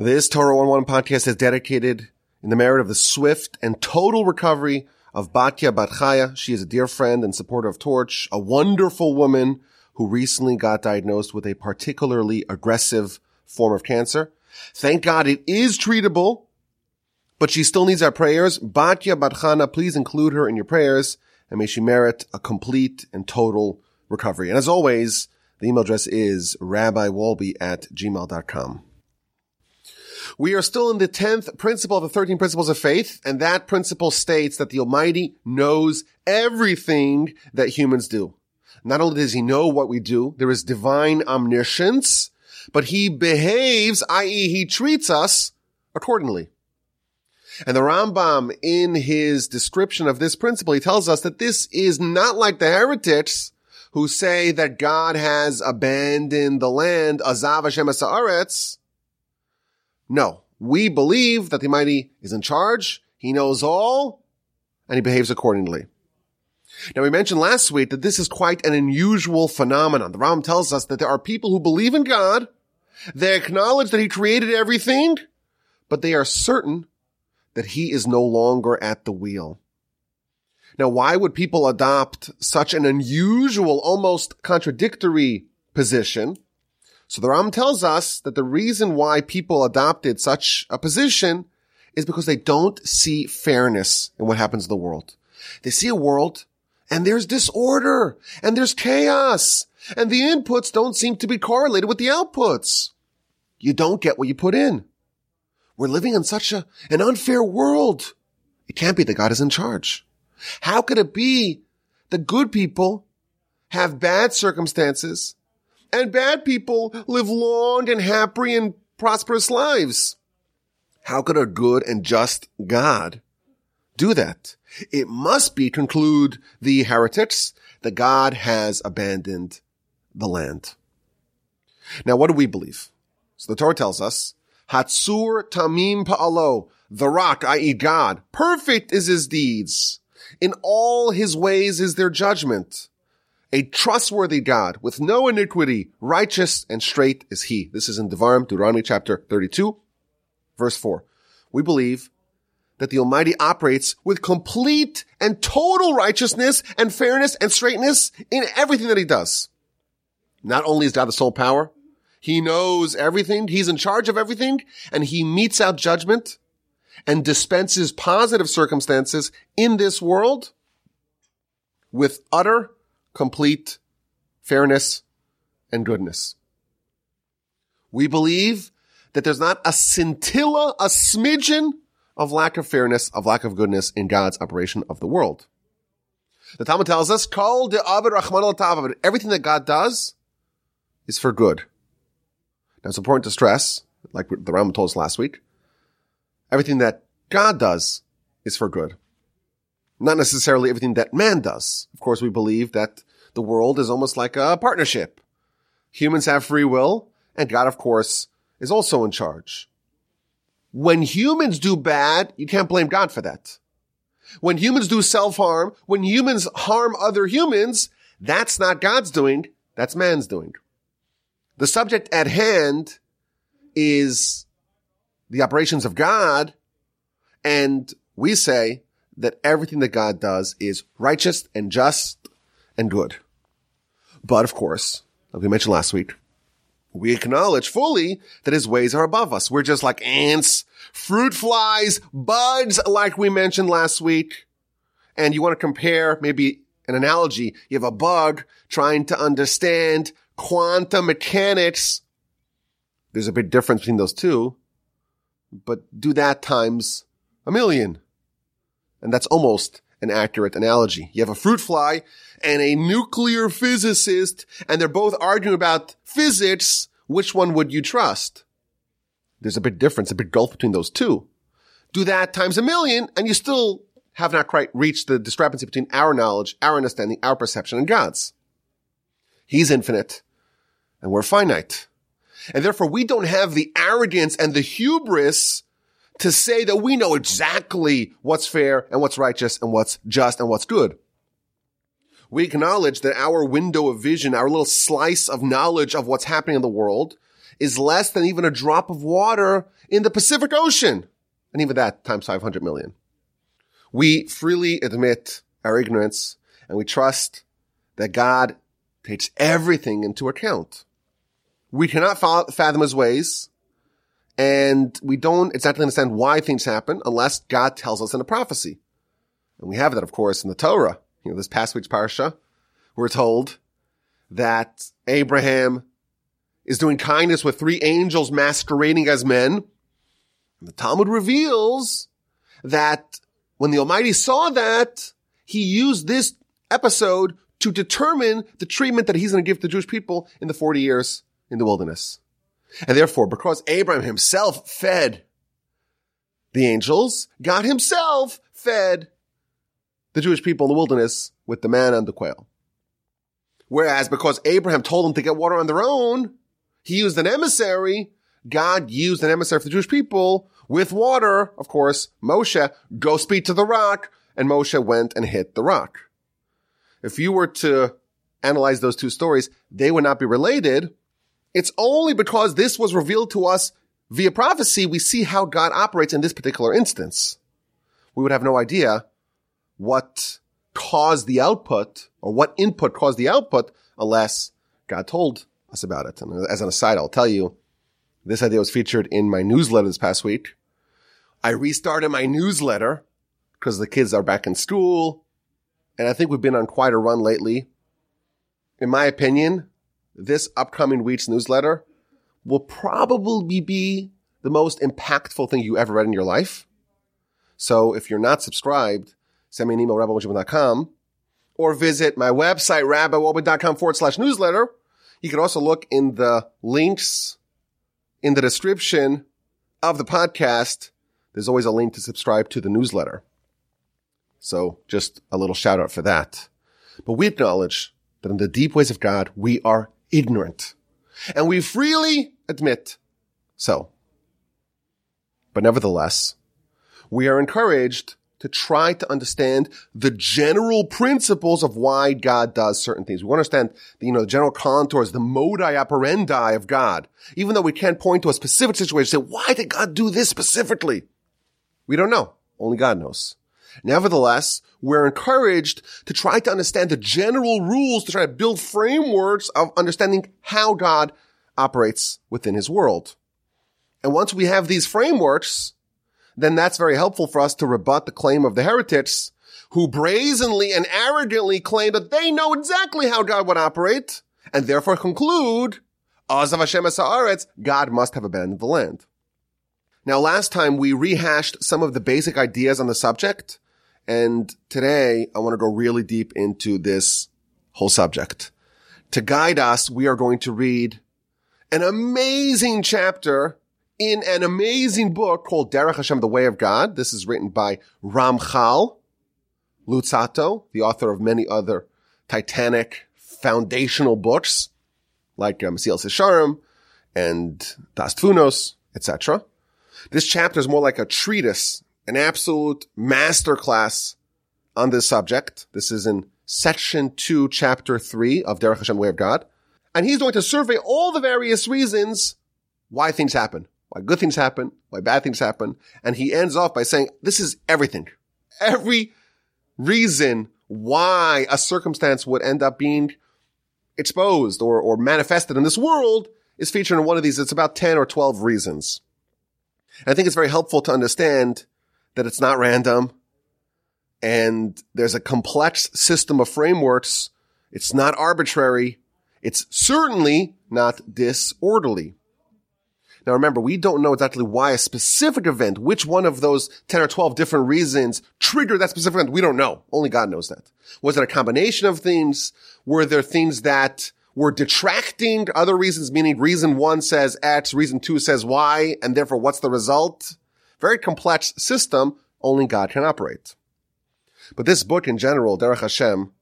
This Torah 101 podcast is dedicated in the merit of the swift and total recovery of Batya Batchaya. She is a dear friend and supporter of Torch, a wonderful woman who recently got diagnosed with a particularly aggressive form of cancer. Thank God it is treatable, but she still needs our prayers. Batya Batchana, please include her in your prayers and may she merit a complete and total recovery. And as always, the email address is rabbiwolbe at gmail.com. We are still in the 10th principle of the 13 principles of faith, and that principle states that the Almighty knows everything that humans do. Not only does he know what we do, there is divine omniscience, but he behaves, i.e. he treats us accordingly. And the Rambam, in his description of this principle, he tells us that this is not like the heretics who say that God has abandoned the land, Azav Hashem. No, we believe that the Almighty is in charge, He knows all, and He behaves accordingly. Now we mentioned last week that this is quite an unusual phenomenon. The Rambam tells us that there are people who believe in God, they acknowledge that He created everything, but they are certain that he is no longer at the wheel. Now, why would people adopt such an unusual, almost contradictory position? So the Ram tells us that the reason why people adopted such a position is because they don't see fairness in what happens in the world. They see a world and there's disorder and there's chaos and the inputs don't seem to be correlated with the outputs. You don't get what you put in. We're living in such a, an unfair world. It can't be that God is in charge. How could it be that good people have bad circumstances and bad people live long and happy and prosperous lives? How could a good and just God do that? It must be, conclude the heretics, that God has abandoned the land. Now, what do we believe? So the Torah tells us Hatsur Tamim Pa'alo, the rock, i.e. God. Perfect is his deeds. In all his ways is their judgment. A trustworthy God with no iniquity, righteous and straight is he. This is in Devarim, Deuteronomy chapter 32, verse 4. We believe that the Almighty operates with complete and total righteousness and fairness and straightness in everything that he does. Not only is God the sole power, he knows everything. He's in charge of everything and he meets out judgment and dispenses positive circumstances in this world with utter, complete fairness and goodness. We believe that there's not a scintilla, a smidgen of lack of fairness, of lack of goodness in God's operation of the world. The Talmud tells us, "Call the Rahman Everything that God does is for good. Now it's important to stress, like the Rambam told us last week, everything that God does is for good. Not necessarily everything that man does. Of course, we believe that the world is almost like a partnership. Humans have free will, and God, of course, is also in charge. When humans do bad, you can't blame God for that. When humans do self-harm, when humans harm other humans, that's not God's doing, that's man's doing. The subject at hand is the operations of God. And we say that everything that God does is righteous and just and good. But of course, like we mentioned last week, we acknowledge fully that his ways are above us. We're just like ants, fruit flies, buds, like we mentioned last week. And you want to compare maybe an analogy. You have a bug trying to understand quantum mechanics. There's a big difference between those two, but do that times a million. And that's almost an accurate analogy. You have a fruit fly and a nuclear physicist, and they're both arguing about physics. Which one would you trust? There's a big difference, a big gulf between those two. Do that times a million, and you still have not quite reached the discrepancy between our knowledge, our understanding, our perception, and God's. He's infinite and we're finite. And therefore we don't have the arrogance and the hubris to say that we know exactly what's fair and what's righteous and what's just and what's good. We acknowledge that our window of vision, our little slice of knowledge of what's happening in the world is less than even a drop of water in the Pacific Ocean. And even that times 500 million. We freely admit our ignorance and we trust that God takes everything into account. We cannot fathom his ways and we don't exactly understand why things happen unless God tells us in a prophecy. And we have that, of course, in the Torah. You know, this past week's parsha, we're told that Abraham is doing kindness with three angels masquerading as men. And the Talmud reveals that when the Almighty saw that, he used this episode to determine the treatment that he's going to give to the Jewish people in the 40 years in the wilderness. And therefore, because Abraham himself fed the angels, God himself fed the Jewish people in the wilderness with the man and the quail. Whereas because Abraham told them to get water on their own, he used an emissary. God used an emissary for the Jewish people with water. Of course, Moshe, go speak to the rock. And Moshe went and hit the rock. If you were to analyze those two stories, they would not be related. It's only because this was revealed to us via prophecy we see how God operates in this particular instance. We would have no idea what caused the output or what input caused the output unless God told us about it. And as an aside, I'll tell you, this idea was featured in my newsletter this past week. I restarted my newsletter because the kids are back in school. And I think we've been on quite a run lately. In my opinion, this upcoming week's newsletter will probably be the most impactful thing you ever read in your life. So if you're not subscribed, send me an email, rabbiwolbe.com, or visit my website, rabbiwolbe.com forward slash newsletter. You can also look in the links in the description of the podcast. There's always a link to subscribe to the newsletter. So just a little shout out for that. But we acknowledge that in the deep ways of God, we are ignorant. And we freely admit so. But nevertheless, we are encouraged to try to understand the general principles of why God does certain things. We understand the, you know, the general contours, the modi operandi of God. Even though we can't point to a specific situation, and say, why did God do this specifically? We don't know. Only God knows. Nevertheless, we're encouraged to try to understand the general rules to try to build frameworks of understanding how God operates within his world. And once we have these frameworks, then that's very helpful for us to rebut the claim of the heretics who brazenly and arrogantly claim that they know exactly how God would operate and therefore conclude, Azav Hashem Haaretz, God must have abandoned the land. Now, last time we rehashed some of the basic ideas on the subject, and today I want to go really deep into this whole subject. To guide us, we are going to read an amazing chapter in an amazing book called Derech Hashem, The Way of God. This is written by Ramchal Luzzatto, the author of many other titanic foundational books like um, Yesharim and Daas Tevunos, etc. This chapter is more like a treatise, an absolute masterclass on this subject. This is in section two, chapter three of Derech Hashem, Way of God. And he's going to survey all the various reasons why things happen why good things happen, why bad things happen. And he ends off by saying, this is everything. Every reason why a circumstance would end up being exposed or, or manifested in this world is featured in one of these. It's about 10 or 12 reasons. And I think it's very helpful to understand that it's not random and there's a complex system of frameworks. It's not arbitrary. It's certainly not disorderly. Now remember, we don't know exactly why a specific event, which one of those 10 or 12 different reasons triggered that specific event. We don't know. Only God knows that. Was it a combination of things? Were there things that were detracting other reasons, meaning reason one says X, reason two says Y, and therefore what's the result? Very complex system. Only God can operate. But this book in general, Derech Hashem,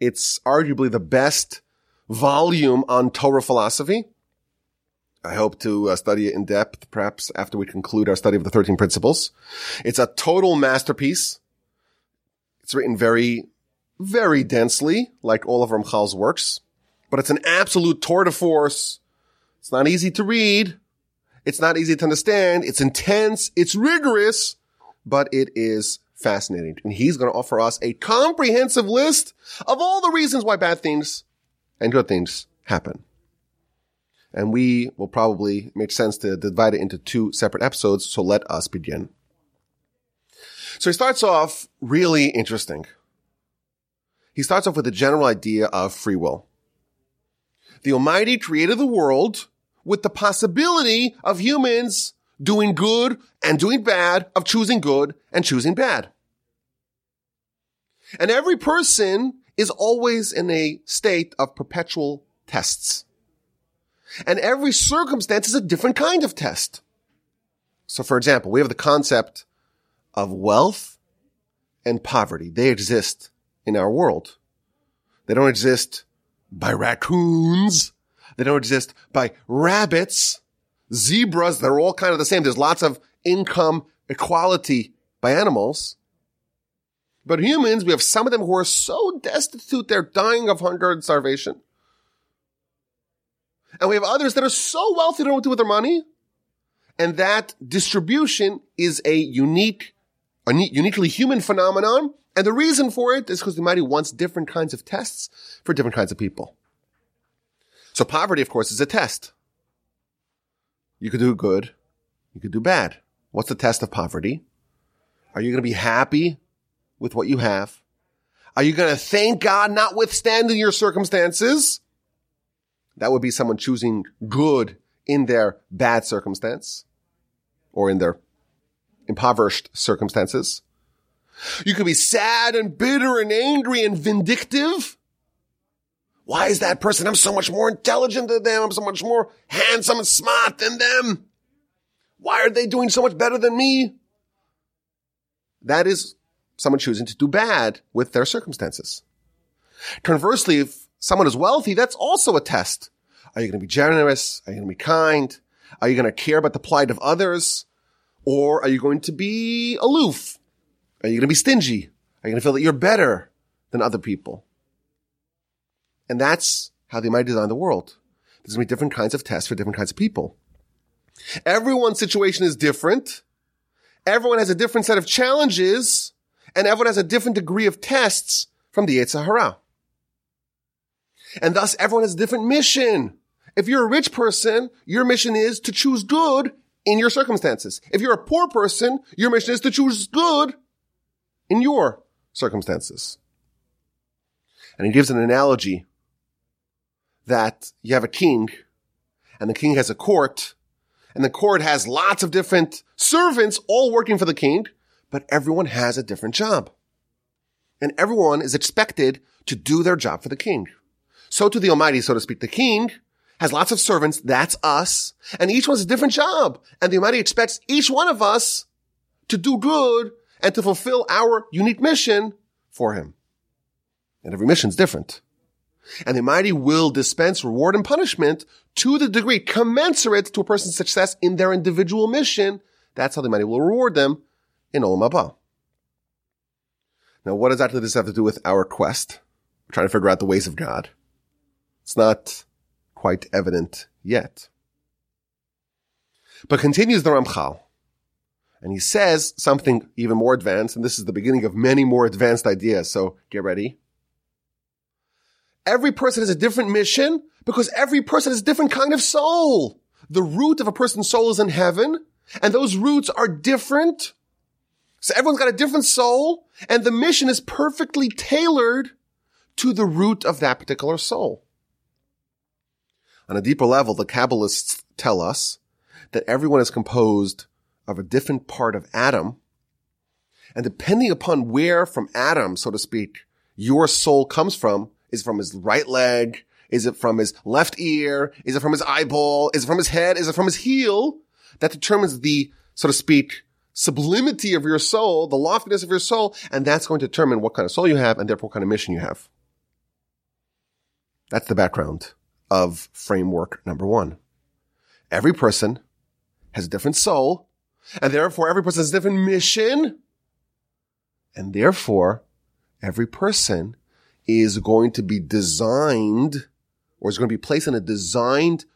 it's arguably the best volume on Torah philosophy. I hope to uh, study it in depth, perhaps after we conclude our study of the 13 principles. It's a total masterpiece. It's written very, very densely, like all of Ramchal's works, but it's an absolute tour de force It's not easy to read. It's not easy to understand. It's intense. It's rigorous, but it is fascinating. And he's going to offer us a comprehensive list of all the reasons why bad things and good things happen. And we will probably make sense to divide it into two separate episodes. So let us begin. So he starts off really interesting. He starts off with the general idea of free will. The Almighty created the world with the possibility of humans doing good and doing bad, of choosing good and choosing bad. And every person is always in a state of perpetual tests. And every circumstance is a different kind of test. So for example, we have the concept of wealth and poverty. They exist in our world. They don't exist by raccoons. They don't exist by rabbits, zebras. They're all kind of the same. There's lots of income equality by animals. But humans, we have some of them who are so destitute, they're dying of hunger and starvation. And we have others that are so wealthy, they don't know what to do with their money. And that distribution is a unique, a uniquely human phenomenon. And the reason for it is because the Almighty wants different kinds of tests for different kinds of people. So poverty, of course, is a test. You could do good. You could do bad. What's the test of poverty? Are you going to be happy with what you have? Are you going to thank God notwithstanding your circumstances? That would be someone choosing good in their bad circumstance or in their impoverished circumstances. You could be sad and bitter and angry and vindictive. Why is that person? I'm so much more intelligent than them. I'm so much more handsome and smart than them. Why are they doing so much better than me? That is someone choosing to do bad with their circumstances. Conversely, if someone is wealthy, that's also a test. Are you going to be generous? Are you going to be kind? Are you going to care about the plight of others? Or are you going to be aloof? Are you going to be stingy? Are you going to feel that you're better than other people? And that's how they might design the world. There's going to be different kinds of tests for different kinds of people. Everyone's situation is different. Everyone has a different set of challenges and everyone has a different degree of tests from the Yetzer Hara. And thus everyone has a different mission. If you're a rich person, your mission is to choose good in your circumstances. If you're a poor person, your mission is to choose good in your circumstances. And he gives an analogy that you have a king and the king has a court and the court has lots of different servants all working for the king, but everyone has a different job. And everyone is expected to do their job for the king. So to the Almighty, so to speak, the king has lots of servants. That's us. And each one's a different job. And the Almighty expects each one of us to do good and to fulfill our unique mission for him. And every mission is different. And the Almighty will dispense reward and punishment to the degree commensurate to a person's success in their individual mission. That's how the Almighty will reward them in Olam Haba. Now, what does this have to do with our quest? We're trying to figure out the ways of God. It's not quite evident yet. But continues the Ramchal. And he says something even more advanced, and this is the beginning of many more advanced ideas, so get ready. Every person has a different mission because every person has a different kind of soul. The root of a person's soul is in heaven, and those roots are different. So everyone's got a different soul, and the mission is perfectly tailored to the root of that particular soul. On a deeper level, the Kabbalists tell us that everyone is composed of a different part of Adam. And depending upon where from Adam, so to speak, your soul comes from, is it from his right leg? Is it from his left ear? Is it from his eyeball? Is it from his head? Is it from his heel? That determines the, so to speak, sublimity of your soul, the loftiness of your soul, and that's going to determine what kind of soul you have and therefore what kind of mission you have. That's the background of framework number one. Every person has a different soul, and therefore every person has a different mission, and therefore every person is going to be designed or is going to be placed in a designed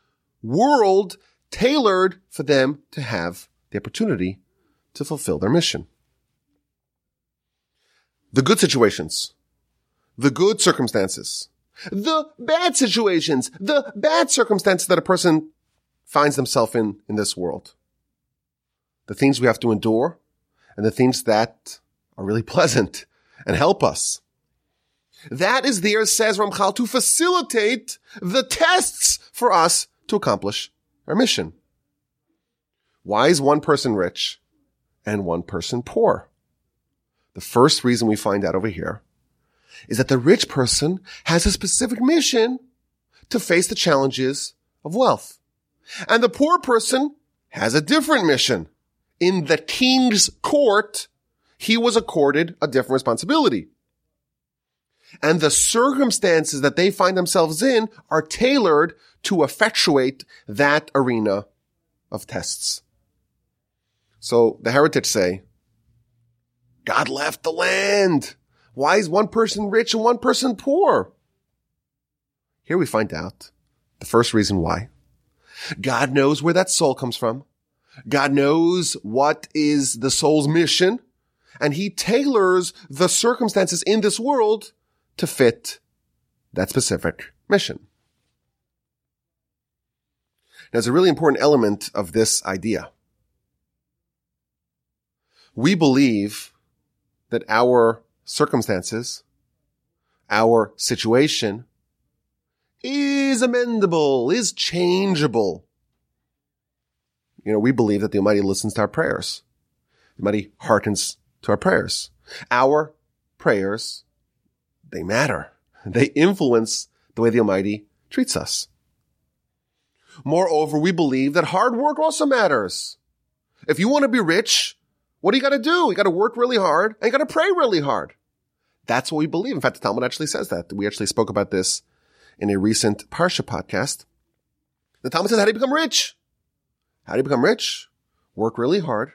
world tailored for them to have the opportunity to fulfill their mission. The good situations, the good circumstances, the bad situations, the bad circumstances that a person finds themselves in in this world. The things we have to endure and the things that are really pleasant and help us. That is there, says Ramchal, to facilitate the tests for us to accomplish our mission. Why is one person rich and one person poor? The first reason we find out over here is that the rich person has a specific mission to face the challenges of wealth. And the poor person has a different mission. In the king's court, he was accorded a different responsibility. And the circumstances that they find themselves in are tailored to effectuate that arena of tests. So the heretics say, God left the land. Why is one person rich and one person poor? Here we find out the first reason why. God knows where that soul comes from. God knows what is the soul's mission and he tailors the circumstances in this world to fit that specific mission. Now, there's a really important element of this idea. We believe that our circumstances, our situation is amendable, is changeable. You know, we believe that the Almighty listens to our prayers. The Almighty hearkens to our prayers. Our prayers, they matter. They influence the way the Almighty treats us. Moreover, we believe that hard work also matters. If you want to be rich, what do you got to do? You got to work really hard and you got to pray really hard. That's what we believe. In fact, the Talmud actually says that. We actually spoke about this in a recent Parsha podcast. The Talmud says, how do you become rich? How do you become rich? Work really hard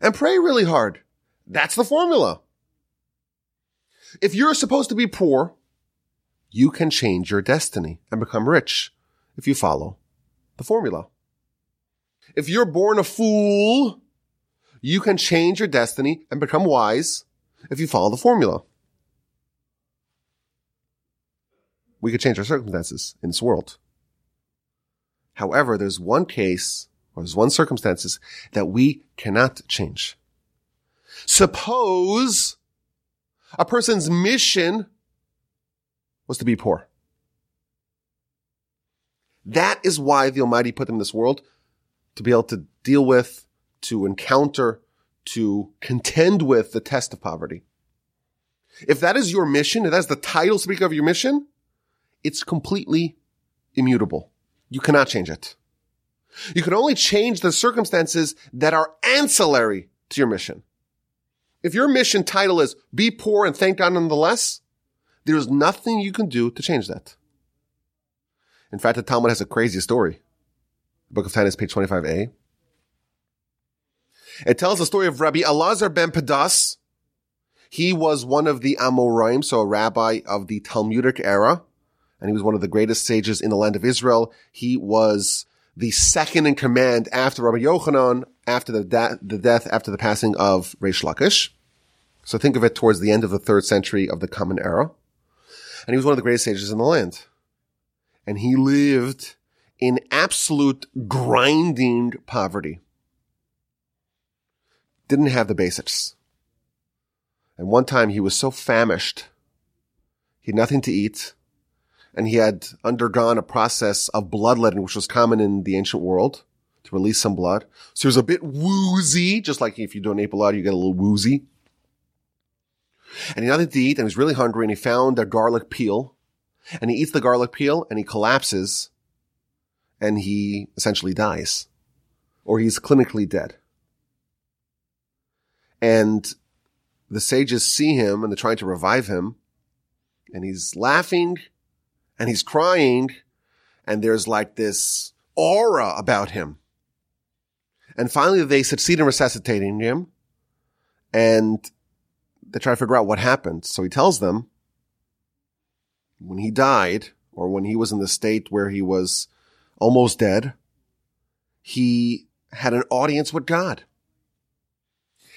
and pray really hard. That's the formula. If you're supposed to be poor, you can change your destiny and become rich if you follow the formula. If you're born a fool, you can change your destiny and become wise if you follow the formula. We could change our circumstances in this world. However, there's one case or there's one circumstances that we cannot change. Suppose a person's mission was to be poor. That is why the Almighty put them in this world to be able to deal with, to encounter, to contend with the test of poverty. If that is your mission, if that's the title speak of your mission, it's completely immutable. You cannot change it. You can only change the circumstances that are ancillary to your mission. If your mission title is be poor and thank God nonetheless, there's nothing you can do to change that. In fact, the Talmud has a crazy story. The Book of Taanis, page 25a. It tells the story of Rabbi Elazar ben Pedas. He was one of the Amoraim, so a rabbi of the Talmudic era, and he was one of the greatest sages in the land of Israel. He was the second in command after Rabbi Yochanan, after the, da- the death, after the passing of Reish Lakish. So think of it towards the end of the third century of the Common Era. And he was one of the greatest sages in the land. And he lived in absolute grinding poverty. Didn't have the basics. And one time he was so famished, he had nothing to eat and he had undergone a process of bloodletting, which was common in the ancient world to release some blood. So he was a bit woozy, just like if you donate blood, you get a little woozy. And he had nothing to eat and he was really hungry and he found a garlic peel and he eats the garlic peel and he collapses and he essentially dies or he's clinically dead. And the sages see him and they're trying to revive him and he's laughing and he's crying and there's like this aura about him. And finally they succeed in resuscitating him and they try to figure out what happened. So he tells them when he died or when he was in the state where he was almost dead, he had an audience with God.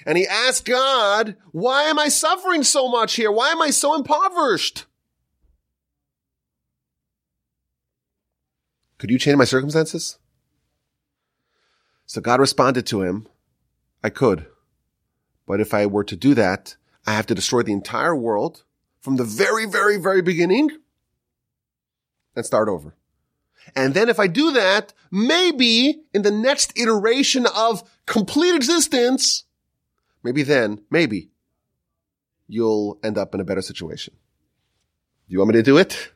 And he asked God, why am I suffering so much here? Why am I so impoverished? Could you change my circumstances? So God responded to him, I could. But if I were to do that, I have to destroy the entire world from the very, very, very beginning and start over. And then if I do that, maybe in the next iteration of complete existence, maybe then, maybe you'll end up in a better situation. Do you want me to do it?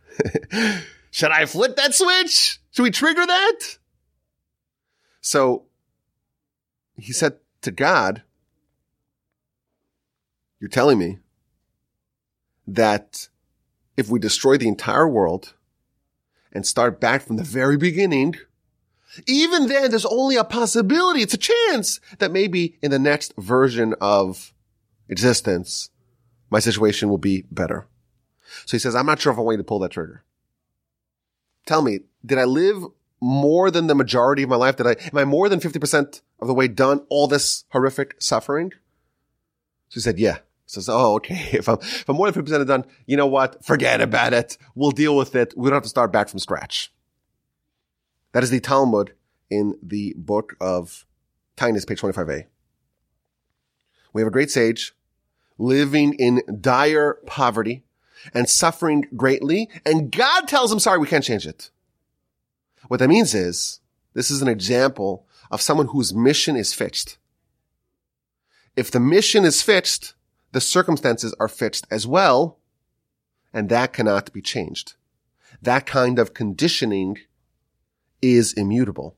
Should I flip that switch? Should we trigger that? So he said to God, you're telling me that if we destroy the entire world and start back from the very beginning, even then there's only a possibility, it's a chance that maybe in the next version of existence, my situation will be better. So he says, I'm not sure if I want you to pull that trigger. Tell me, did I live more than the majority of my life? Did I, am I more than 50% of the way done all this horrific suffering? So he said, yeah. Says, oh, okay. If I'm, if I'm more than 50% done, you know what? Forget about it. We'll deal with it. We don't have to start back from scratch. That is the Talmud in the book of Taanis, page 25a. We have a great sage living in dire poverty and suffering greatly. And God tells him, sorry, we can't change it. What that means is this is an example of someone whose mission is fixed. If the mission is fixed, the circumstances are fixed as well, and that cannot be changed. That kind of conditioning is immutable.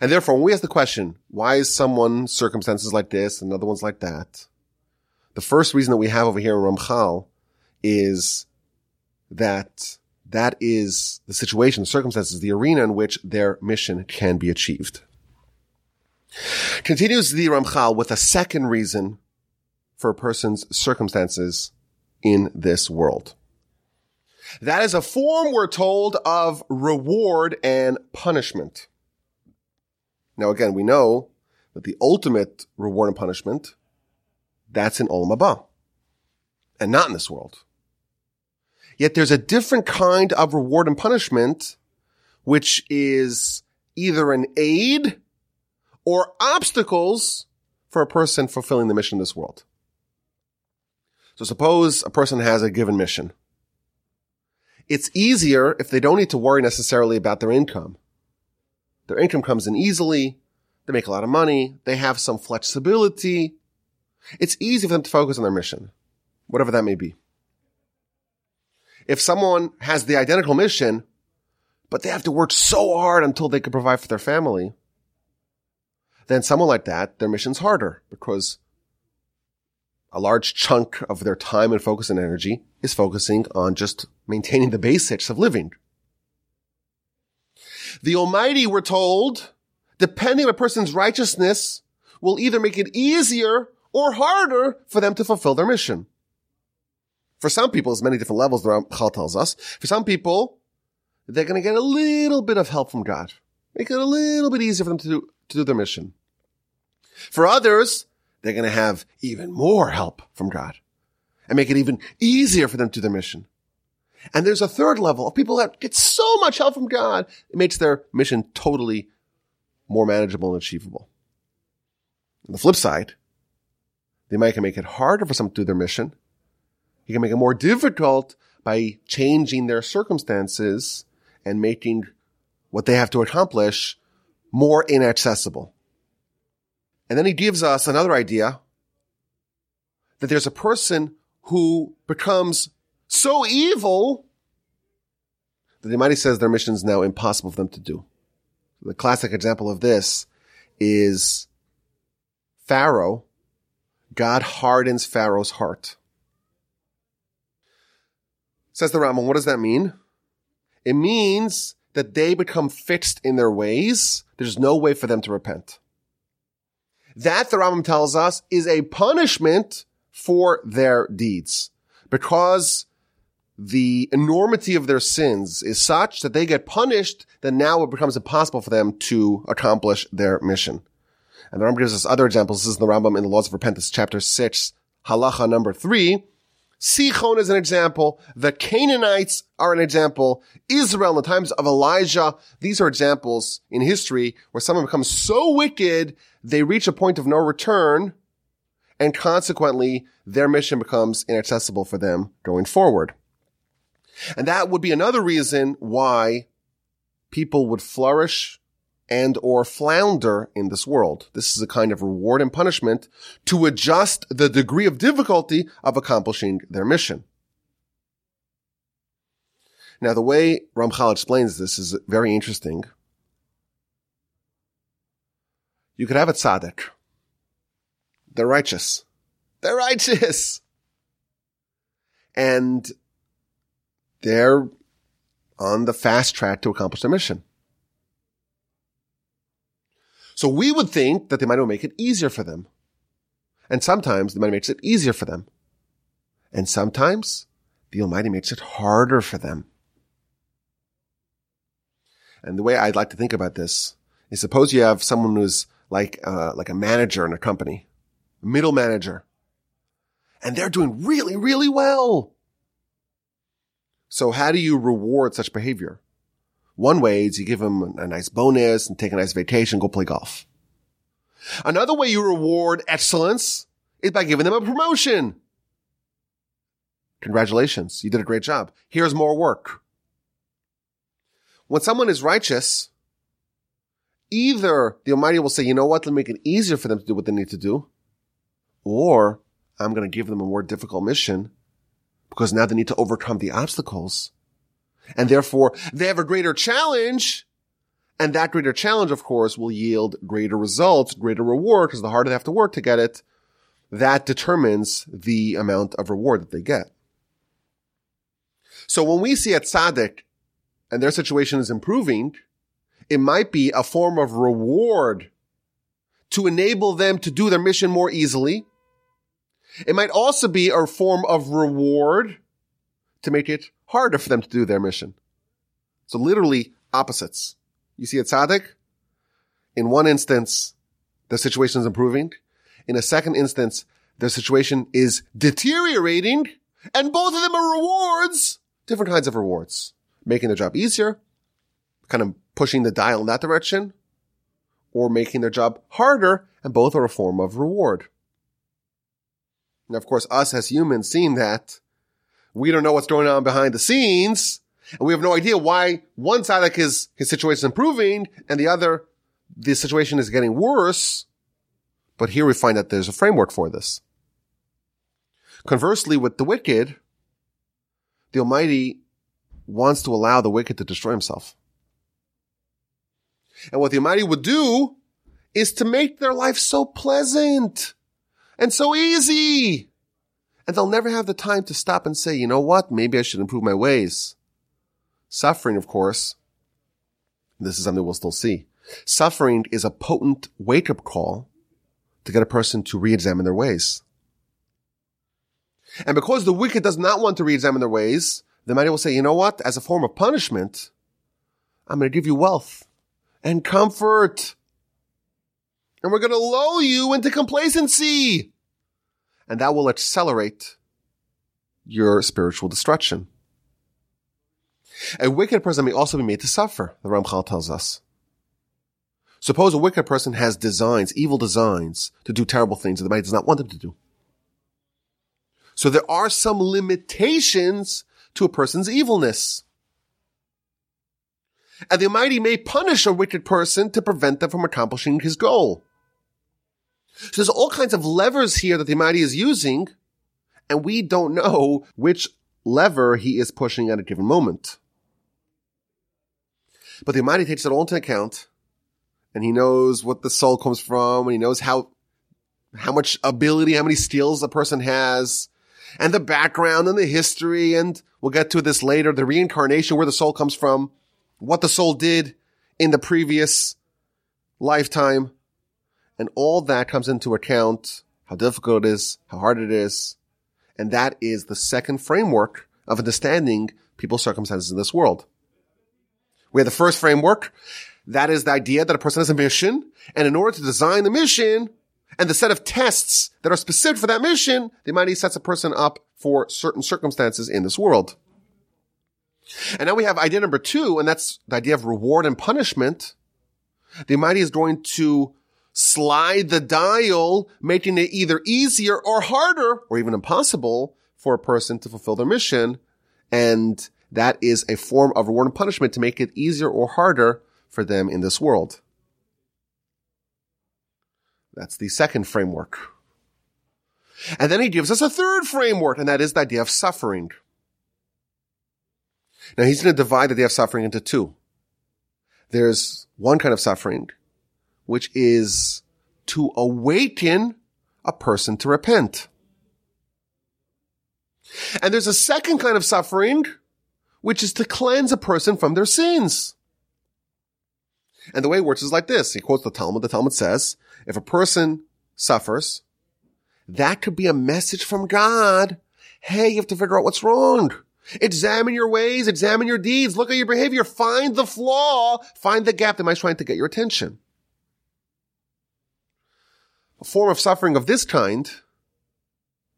And therefore, when we ask the question, why is someone circumstances like this and other ones like that? The first reason that we have over here in Ramchal is that that is the situation, the circumstances, the arena in which their mission can be achieved. Continues the Ramchal with a second reason for a person's circumstances in this world. That is a form, we're told, of reward and punishment. Now again, we know that the ultimate reward and punishment, that's in Olam Haba, and not in this world. Yet there's a different kind of reward and punishment, which is either an aid or obstacles for a person fulfilling the mission in this world. So suppose a person has a given mission. It's easier if they don't need to worry necessarily about their income. Their income comes in easily. They make a lot of money. They have some flexibility. It's easy for them to focus on their mission, whatever that may be. If someone has the identical mission, but they have to work so hard until they can provide for their family, then someone like that, their mission's harder because a large chunk of their time and focus and energy is focusing on just maintaining the basics of living. The Almighty, we're told, depending on a person's righteousness, will either make it easier or harder for them to fulfill their mission. For some people, there's many different levels, the Ramchal tells us. For some people, they're going to get a little bit of help from God. Make it a little bit easier for them to do, to do their mission. For others, they're going to have even more help from God and make it even easier for them to do their mission. And there's a third level of people that get so much help from God, it makes their mission totally more manageable and achievable. On the flip side, they might make it harder for some to do their mission he can make it more difficult by changing their circumstances and making what they have to accomplish more inaccessible. And then he gives us another idea that there's a person who becomes so evil that the Almighty says their mission is now impossible for them to do. The classic example of this is Pharaoh. God hardens Pharaoh's heart. Says the Rambam, what does that mean? It means that they become fixed in their ways. There's no way for them to repent. That, the Rambam tells us, is a punishment for their deeds. Because the enormity of their sins is such that they get punished, then now it becomes impossible for them to accomplish their mission. And the Rambam gives us other examples. This is the Rambam in the Laws of Repentance, chapter 6, halacha number 3. Sichon is an example. The Canaanites are an example. Israel in the times of Elijah. These are examples in history where someone becomes so wicked, they reach a point of no return, and consequently, their mission becomes inaccessible for them going forward. And that would be another reason why people would flourish and or flounder in this world. This is a kind of reward and punishment to adjust the degree of difficulty of accomplishing their mission. Now, the way Ramchal explains this is very interesting. You could have a tzaddik. They're righteous. They're righteous. And they're on the fast track to accomplish their mission. So we would think that the Almighty will make it easier for them. And sometimes the Almighty makes it easier for them. And sometimes the Almighty makes it harder for them. And the way I'd like to think about this is suppose you have someone who's like, uh, like a manager in a company, a middle manager, and they're doing really, really well. So how do you reward such behavior? One way is you give them a nice bonus and take a nice vacation, go play golf. Another way you reward excellence is by giving them a promotion. Congratulations. You did a great job. Here's more work. When someone is righteous, either the Almighty will say, you know what, let me make it easier for them to do what they need to do, or I'm going to give them a more difficult mission because now they need to overcome the obstacles. And therefore they have a greater challenge. And that greater challenge, of course, will yield greater results, greater reward, because the harder they have to work to get it, that determines the amount of reward that they get. So when we see a tzaddik and their situation is improving, it might be a form of reward to enable them to do their mission more easily. It might also be a form of reward to make it harder for them to do their mission. So literally opposites. You see a tzaddik, in one instance, the situation is improving. In a second instance, the situation is deteriorating and both of them are rewards, different kinds of rewards, making their job easier, kind of pushing the dial in that direction, or making their job harder, and both are a form of reward. Now, of course, us as humans seeing that, we don't know what's going on behind the scenes, and we have no idea why one side like his, his situation is improving and the other, the situation is getting worse. But here we find that there's a framework for this. Conversely, with the wicked, the Almighty wants to allow the wicked to destroy himself. And what the Almighty would do is to make their life so pleasant and so easy. And they'll never have the time to stop and say, you know what? Maybe I should improve my ways. Suffering, of course, this is something we'll still see. Suffering is a potent wake up call to get a person to re-examine their ways. And because the wicked does not want to re-examine their ways, the mighty will say, you know what? As a form of punishment, I'm going to give you wealth and comfort. And we're going to lull you into complacency and that will accelerate your spiritual destruction. A wicked person may also be made to suffer, the Ramchal tells us. Suppose a wicked person has designs, evil designs, to do terrible things that the Almighty does not want them to do. So there are some limitations to a person's evilness. And the Almighty may punish a wicked person to prevent them from accomplishing his goal. So there's all kinds of levers here that the Almighty is using, and we don't know which lever he is pushing at a given moment. But the Almighty takes it all into account, and he knows what the soul comes from, and he knows how, how much ability, how many skills a person has, and the background and the history, and we'll get to this later, the reincarnation, where the soul comes from, what the soul did in the previous lifetime. And all that comes into account, how difficult it is, how hard it is. And that is the second framework of understanding people's circumstances in this world. We have the first framework. That is the idea that a person has a mission. And in order to design the mission and the set of tests that are specific for that mission, the Almighty sets a person up for certain circumstances in this world. And now we have idea number two, and that's the idea of reward and punishment. The Almighty is going to slide the dial, making it either easier or harder or even impossible for a person to fulfill their mission. And that is a form of reward and punishment to make it easier or harder for them in this world. That's the second framework. And then he gives us a third framework, and that is the idea of suffering. Now he's going to divide the idea of suffering into two. There's one kind of suffering, which is to awaken a person to repent. And there's a second kind of suffering, which is to cleanse a person from their sins. And the way it works is like this. He quotes the Talmud. The Talmud says, if a person suffers, that could be a message from God. Hey, you have to figure out what's wrong. Examine your ways, examine your deeds, look at your behavior, find the flaw, find the gap that might trying to get your attention. Form of suffering of this kind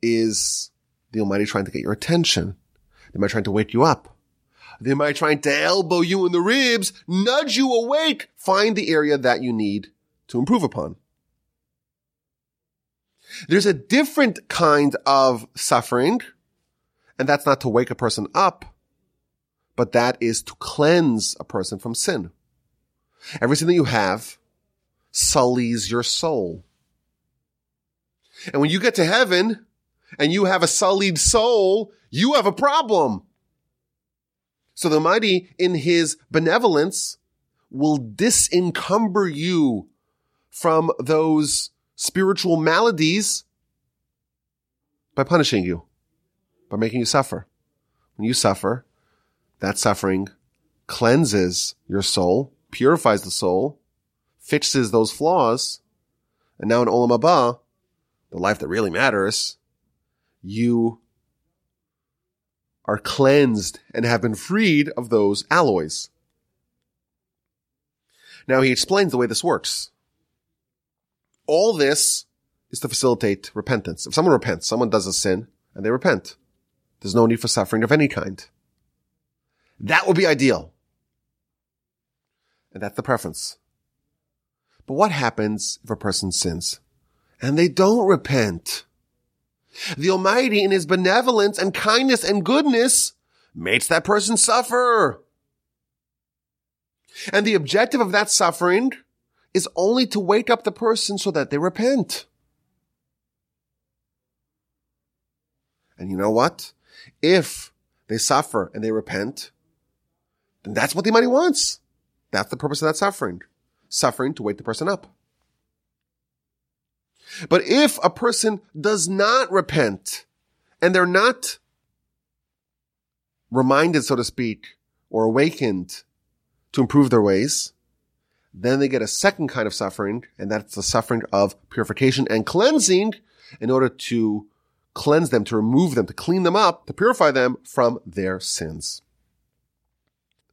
is the Almighty trying to get your attention. The Almighty trying to wake you up. The Almighty trying to elbow you in the ribs, nudge you awake, find the area that you need to improve upon. There's a different kind of suffering and that's not to wake a person up, but that is to cleanse a person from sin. Everything that you have sullies your soul. And when you get to heaven and you have a sullied soul, you have a problem. So the Almighty in his benevolence will disencumber you from those spiritual maladies by punishing you by making you suffer. When you suffer, that suffering cleanses your soul, purifies the soul, fixes those flaws, and now in Olam Haba, the life that really matters, you are cleansed and have been freed of those alloys. Now he explains the way this works. All this is to facilitate repentance. If someone repents, someone does a sin, and they repent. There's no need for suffering of any kind. That would be ideal. And that's the preference. But what happens if a person sins and they don't repent? The Almighty in his benevolence and kindness and goodness makes that person suffer. And the objective of that suffering is only to wake up the person so that they repent. And you know what? If they suffer and they repent, then that's what the Almighty wants. That's the purpose of that suffering. Suffering to wake the person up. But if a person does not repent and they're not reminded, so to speak, or awakened to improve their ways, then they get a second kind of suffering, and that's the suffering of purification and cleansing in order to cleanse them, to remove them, to clean them up, to purify them from their sins.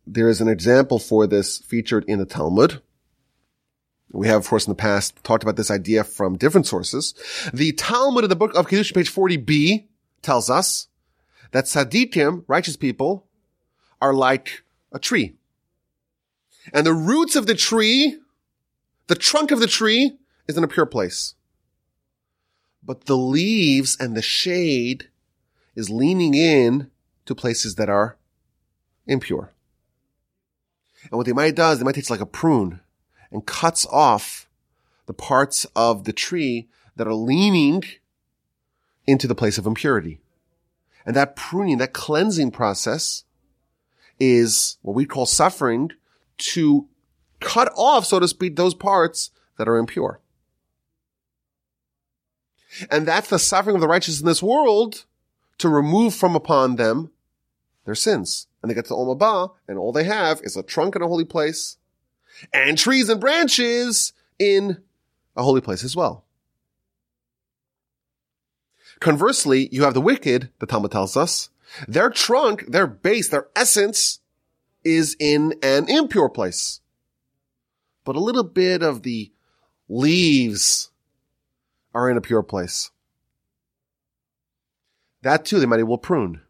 There is an example for this featured in the Talmud. We have, of course, in the past talked about this idea from different sources. The Talmud in the book of Kedushin, page 40b, tells us that tzaddikim, righteous people, are like a tree. And the roots of the tree, the trunk of the tree, is in a pure place but the leaves and the shade is leaning in to places that are impure. And what they might does, they might take like a prune and cuts off the parts of the tree that are leaning into the place of impurity. And that pruning, that cleansing process is what we call suffering to cut off, so to speak, those parts that are impure. And that's the suffering of the righteous in this world to remove from upon them their sins. And they get to Olam and all they have is a trunk in a holy place and trees and branches in a holy place as well. Conversely, you have the wicked, the Talmud tells us, Their trunk, their base, their essence is in an impure place. But a little bit of the leaves are in a pure place. That too, the Almighty will prune.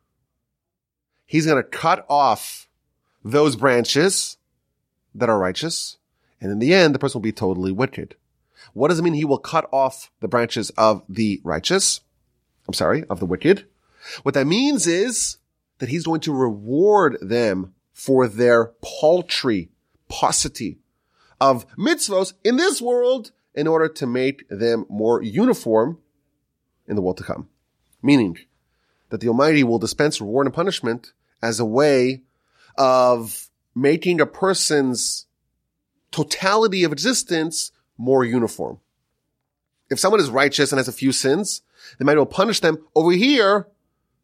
He's going to cut off those branches that are righteous. And in the end, the person will be totally wicked. What does it mean? He will cut off the branches of the righteous. I'm sorry, of the wicked. What that means is that he's going to reward them for their paltry paucity of mitzvos in this world in order to make them more uniform in the world to come. Meaning that the Almighty will dispense reward and punishment as a way of making a person's totality of existence more uniform. If someone is righteous and has a few sins, the Almighty will punish them over here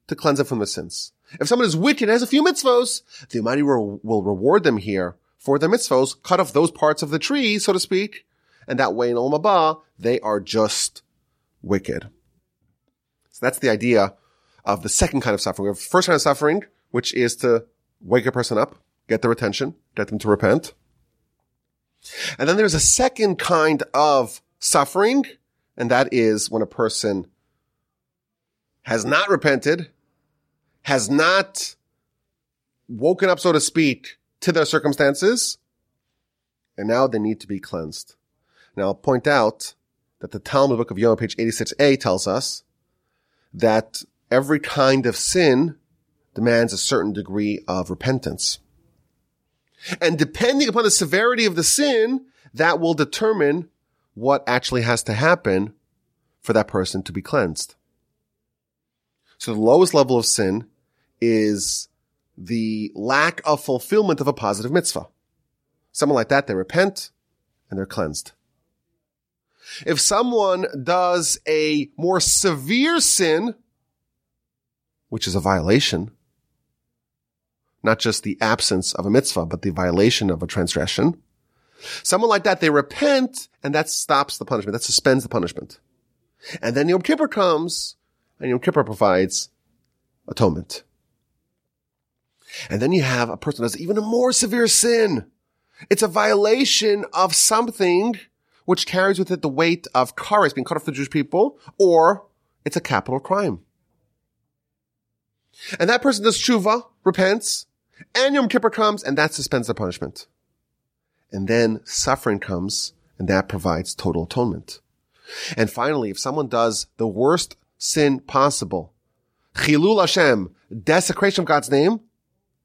to cleanse them from the sins. If someone is wicked and has a few mitzvos, the Almighty will, will reward them here for their mitzvos, cut off those parts of the tree, so to speak, and that way in Olam they are just wicked. So that's the idea of the second kind of suffering. We have the first kind of suffering, which is to wake a person up, get their attention, get them to repent. And then there's a second kind of suffering, and that is when a person has not repented, has not woken up, so to speak, to their circumstances, and now they need to be cleansed. Now I'll point out that the Talmud book of Yoma, page 86a tells us that every kind of sin demands a certain degree of repentance. And depending upon the severity of the sin, that will determine what actually has to happen for that person to be cleansed. So the lowest level of sin is the lack of fulfillment of a positive mitzvah. Someone like that, they repent and they're cleansed. If someone does a more severe sin, which is a violation, not just the absence of a mitzvah, but the violation of a transgression. Someone like that, they repent and that stops the punishment. That suspends the punishment. And then Yom Kippur comes and Yom Kippur provides atonement. And then you have a person who does even a more severe sin. It's a violation of something which carries with it the weight of kares being cut off the Jewish people, or it's a capital crime. And that person does tshuva, repents, and Yoma Kippur comes, and that suspends the punishment. And then suffering comes, and that provides total atonement. And finally, if someone does the worst sin possible, chilul Hashem, desecration of God's name,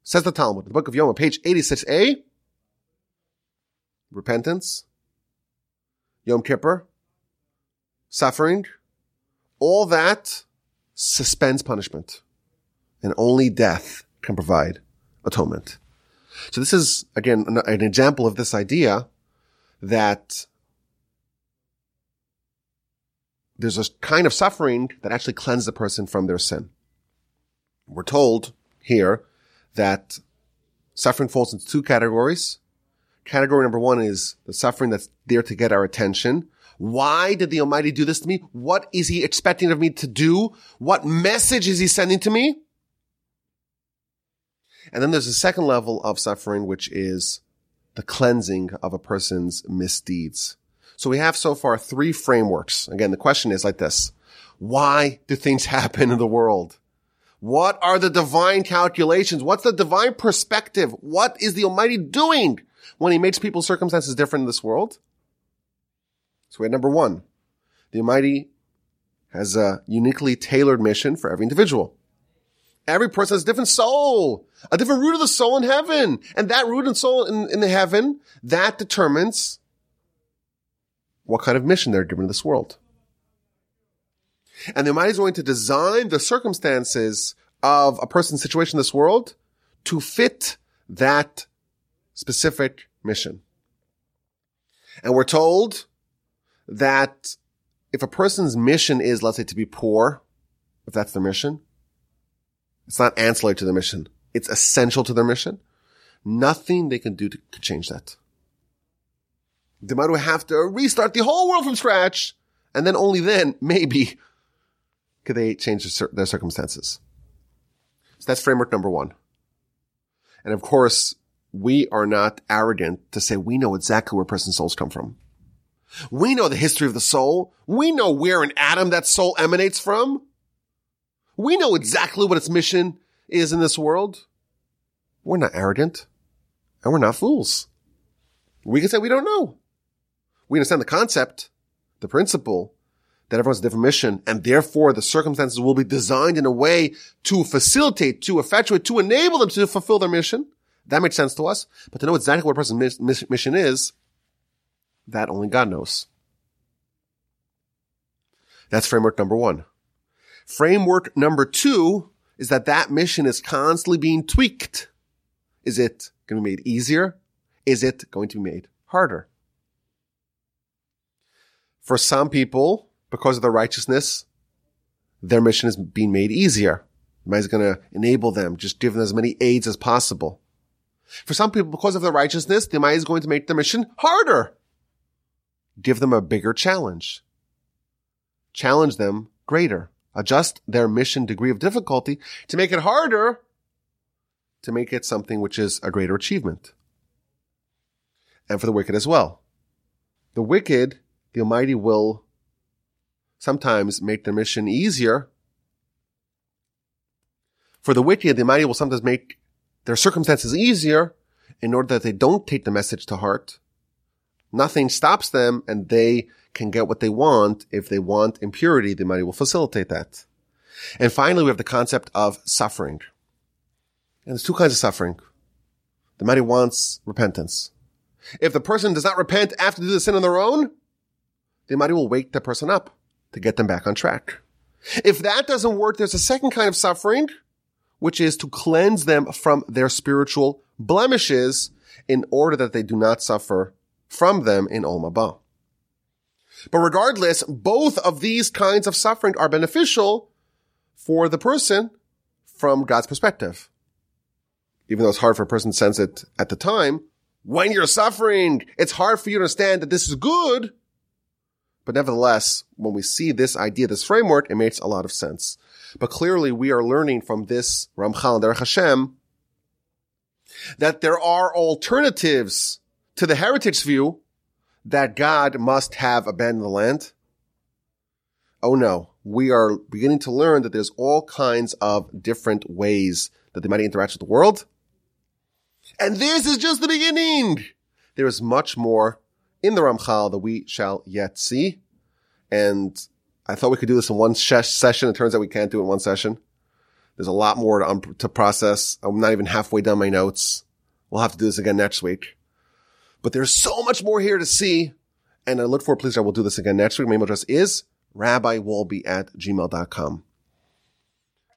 says the Talmud, the book of Yom, page 86a, repentance, Yom Kippur, suffering, all that suspends punishment. And only death can provide atonement. So this is again an, an example of this idea that there's a kind of suffering that actually cleanses the person from their sin. We're told here that suffering falls into two categories. Category number one is the suffering that's there to get our attention. Why did the Almighty do this to me? What is He expecting of me to do? What message is He sending to me? And then there's a second level of suffering, which is the cleansing of a person's misdeeds. So we have so far three frameworks. Again, the question is like this. Why do things happen in the world? What are the divine calculations? What's the divine perspective? What is the Almighty doing when He makes people's circumstances different in this world? So we had number one. The Almighty has a uniquely tailored mission for every individual. Every person has a different soul, a different root of the soul in heaven. And that root and soul in, in the heaven, that determines what kind of mission they're given in this world. And the Almighty is going to design the circumstances of a person's situation in this world to fit that specific mission. And we're told that if a person's mission is, let's say, to be poor, if that's their mission, it's not ancillary to their mission. It's essential to their mission. Nothing they can do to, change that. They might have to restart the whole world from scratch, and then only then, maybe, could they change their, their circumstances. So that's framework number one. And of course, we are not arrogant to say we know exactly where person's souls come from. We know the history of the soul. We know where an atom that soul emanates from. We know exactly what its mission is in this world. We're not arrogant and we're not fools. We can say we don't know. We understand the concept, the principle that everyone's a different mission and therefore the circumstances will be designed in a way to facilitate, to effectuate, to enable them to fulfill their mission. That makes sense to us. But to know exactly what a person's mission is, that only God knows. That's framework number one. Framework number two is that that mission is constantly being tweaked. Is it going to be made easier? Is it going to be made harder? For some people, because of their righteousness, their mission is being made easier. Is going to enable them, just give them as many aids as possible. For some people, because of their righteousness, the Almighty is going to make their mission harder. Give them a bigger challenge. Challenge them greater. Adjust their mission degree of difficulty to make it harder to make it something which is a greater achievement. And for the wicked as well. The wicked, the Almighty will sometimes make their mission easier. For the wicked, the Almighty will sometimes make their circumstances easier in order that they don't take the message to heart. Nothing stops them and they can get what they want. If they want impurity, the Almighty will facilitate that. And finally, we have the concept of suffering. And there's two kinds of suffering. The Almighty wants repentance. If the person does not repent after they do the sin on their own, the Almighty will wake the person up to get them back on track. If that doesn't work, there's a second kind of suffering, which is to cleanse them from their spiritual blemishes in order that they do not suffer from them in Olam. But regardless, both of these kinds of suffering are beneficial for the person from God's perspective even though it's hard for a person to sense it at the time, when you're suffering, it's hard for you to understand that this is good. But nevertheless, when we see this idea, this framework, it makes a lot of sense. But clearly we are learning from this Ramchal and Derech Hashem that there are alternatives to the heritage view that God must have abandoned the land. Oh no, we are beginning to learn that there's all kinds of different ways that they might interact with the world. And this is just the beginning. There is much more in the Ramchal that we shall yet see. And I thought we could do this in one sh- session. It turns out we can't do it in one session. There's a lot more to, um, to process. I'm not even halfway done my notes. We'll have to do this again next week. But there's so much more here to see. And I look forward, please, I will do this again next week. My email address is rabbiwolbe at gmail.com.